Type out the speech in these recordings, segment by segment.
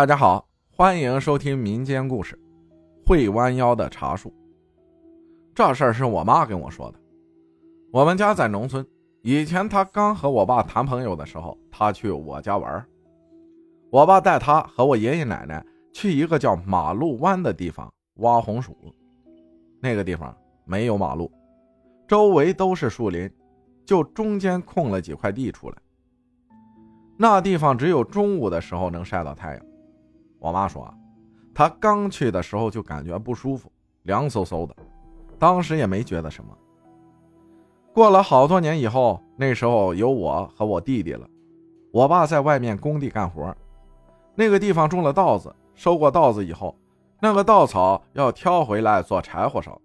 大家好，欢迎收听民间故事《会弯腰的茶树》。这事儿是我妈跟我说的。我们家在农村，以前她刚和我爸谈朋友的时候，她去我家玩。我爸带她和我爷爷奶奶去一个叫马路湾的地方挖红薯。那个地方没有马路，周围都是树林，就中间空了几块地出来。那地方只有中午的时候能晒到太阳。我妈说，她刚去的时候就感觉不舒服，凉飕飕的，当时也没觉得什么。过了好多年以后，那时候有我和我弟弟了，我爸在外面工地干活，那个地方种了稻子，收过稻子以后，那个稻草要挑回来做柴火烧。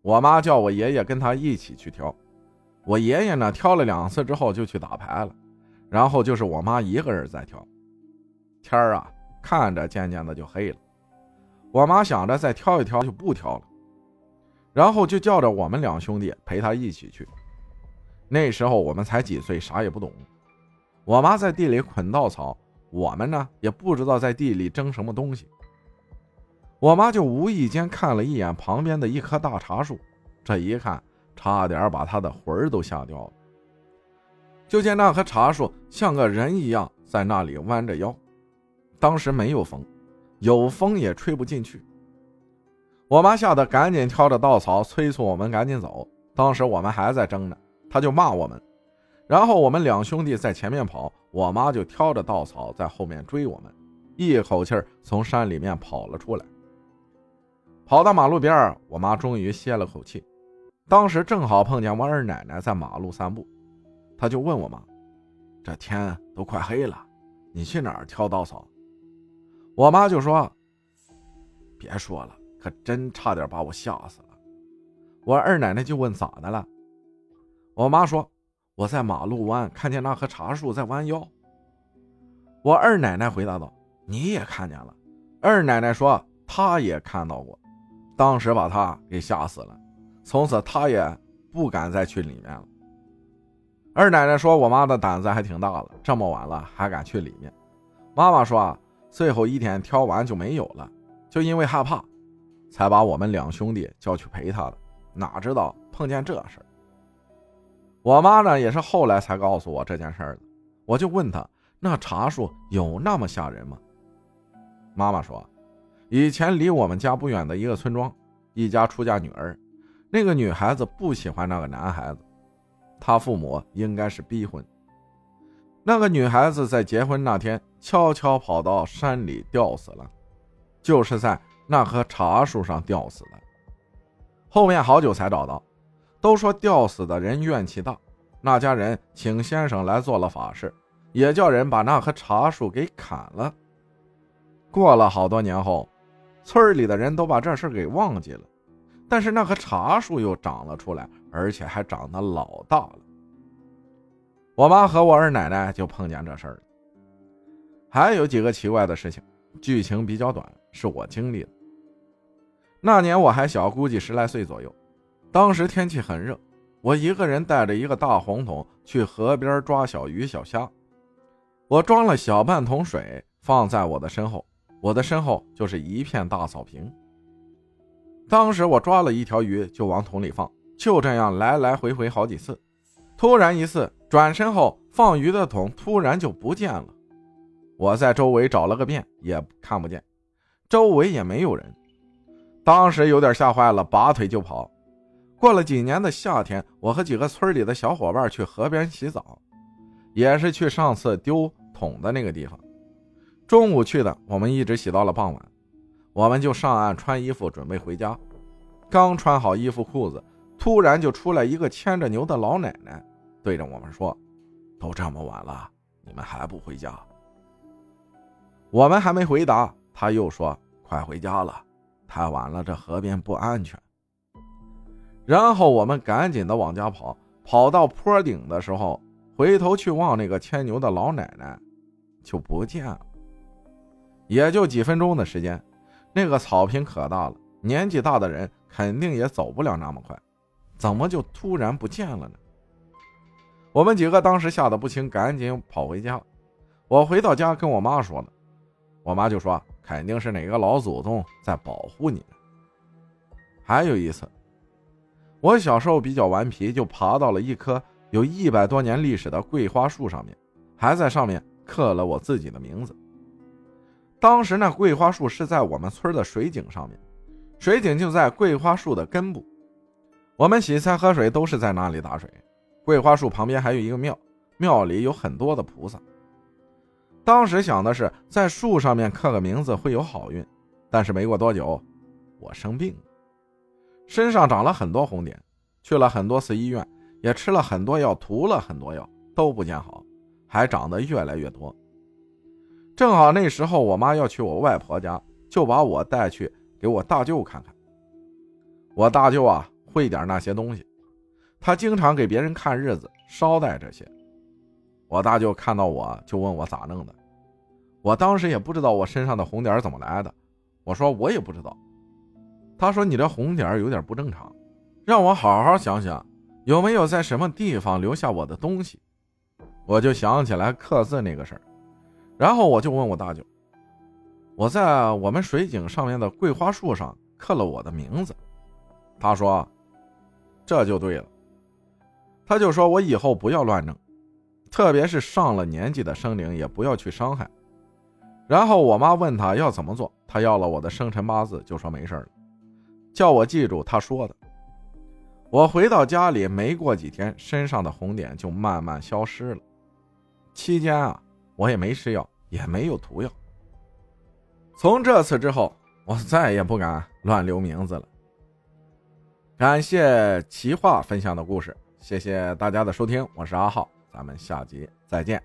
我妈叫我爷爷跟他一起去挑，我爷爷呢挑了两次之后就去打牌了，然后就是我妈一个人在挑。天儿啊！看着渐渐的就黑了，我妈想着再挑一挑就不挑了，然后就叫着我们两兄弟陪她一起去。那时候我们才几岁，啥也不懂。我妈在地里捆稻草，我们呢也不知道在地里争什么东西。我妈就无意间看了一眼旁边的一棵大茶树，这一看差点把她的魂儿都吓掉了。就见那棵茶树像个人一样在那里弯着腰。当时没有风，有风也吹不进去。我妈吓得赶紧挑着稻草催促我们赶紧走。当时我们还在争呢，她就骂我们，然后我们两兄弟在前面跑，我妈就挑着稻草在后面追我们，一口气从山里面跑了出来。跑到马路边我妈终于歇了口气。当时正好碰见我二奶奶在马路散步，她就问我妈：“这天都快黑了，你去哪儿挑稻草？”我妈就说：“别说了，可真差点把我吓死了。”我二奶奶就问：“咋的了？”我妈说：“我在马路弯看见那棵茶树在弯腰。”我二奶奶回答道：“你也看见了？”二奶奶说：“她也看到过，当时把她给吓死了，从此她也不敢再去里面了。”二奶奶说：“我妈的胆子还挺大了，这么晚了还敢去里面。”妈妈说。最后一天挑完就没有了，就因为害怕，才把我们两兄弟叫去陪他的。哪知道碰见这事儿。我妈呢也是后来才告诉我这件事的。我就问她：“那茶树有那么吓人吗？”妈妈说：“以前离我们家不远的一个村庄，一家出嫁女儿，那个女孩子不喜欢那个男孩子，她父母应该是逼婚。那个女孩子在结婚那天。”悄悄跑到山里吊死了，就是在那棵茶树上吊死的。后面好久才找到，都说吊死的人怨气大，那家人请先生来做了法事，也叫人把那棵茶树给砍了。过了好多年后，村里的人都把这事给忘记了，但是那棵茶树又长了出来，而且还长得老大了。我妈和我二奶奶就碰见这事儿了。还有几个奇怪的事情，剧情比较短，是我经历的。那年我还小，估计十来岁左右。当时天气很热，我一个人带着一个大红桶去河边抓小鱼小虾。我装了小半桶水，放在我的身后，我的身后就是一片大草坪。当时我抓了一条鱼，就往桶里放，就这样来来回回好几次。突然一次转身后，放鱼的桶突然就不见了。我在周围找了个遍，也看不见，周围也没有人。当时有点吓坏了，拔腿就跑。过了几年的夏天，我和几个村里的小伙伴去河边洗澡，也是去上次丢桶的那个地方。中午去的，我们一直洗到了傍晚，我们就上岸穿衣服准备回家。刚穿好衣服裤子，突然就出来一个牵着牛的老奶奶，对着我们说：“都这么晚了，你们还不回家？”我们还没回答，他又说：“快回家了，太晚了，这河边不安全。”然后我们赶紧的往家跑，跑到坡顶的时候，回头去望那个牵牛的老奶奶，就不见了。也就几分钟的时间，那个草坪可大了，年纪大的人肯定也走不了那么快，怎么就突然不见了呢？我们几个当时吓得不轻，赶紧跑回家。我回到家跟我妈说了。我妈就说肯定是哪个老祖宗在保护你。还有一次，我小时候比较顽皮，就爬到了一棵有一百多年历史的桂花树上面，还在上面刻了我自己的名字。当时那桂花树是在我们村的水井上面，水井就在桂花树的根部，我们洗菜喝水都是在那里打水。桂花树旁边还有一个庙，庙里有很多的菩萨。当时想的是在树上面刻个名字会有好运，但是没过多久，我生病了，身上长了很多红点，去了很多次医院，也吃了很多药，涂了很多药，都不见好，还长得越来越多。正好那时候我妈要去我外婆家，就把我带去给我大舅看看。我大舅啊会点那些东西，他经常给别人看日子，捎带这些。我大舅看到我就问我咋弄的，我当时也不知道我身上的红点怎么来的，我说我也不知道。他说你这红点有点不正常，让我好好想想有没有在什么地方留下我的东西。我就想起来刻字那个事儿，然后我就问我大舅，我在我们水井上面的桂花树上刻了我的名字。他说这就对了，他就说我以后不要乱弄。特别是上了年纪的生灵也不要去伤害。然后我妈问他要怎么做，他要了我的生辰八字，就说没事了，叫我记住他说的。我回到家里没过几天，身上的红点就慢慢消失了。期间啊，我也没吃药，也没有涂药。从这次之后，我再也不敢乱留名字了。感谢奇话分享的故事，谢谢大家的收听，我是阿浩。咱们下集再见。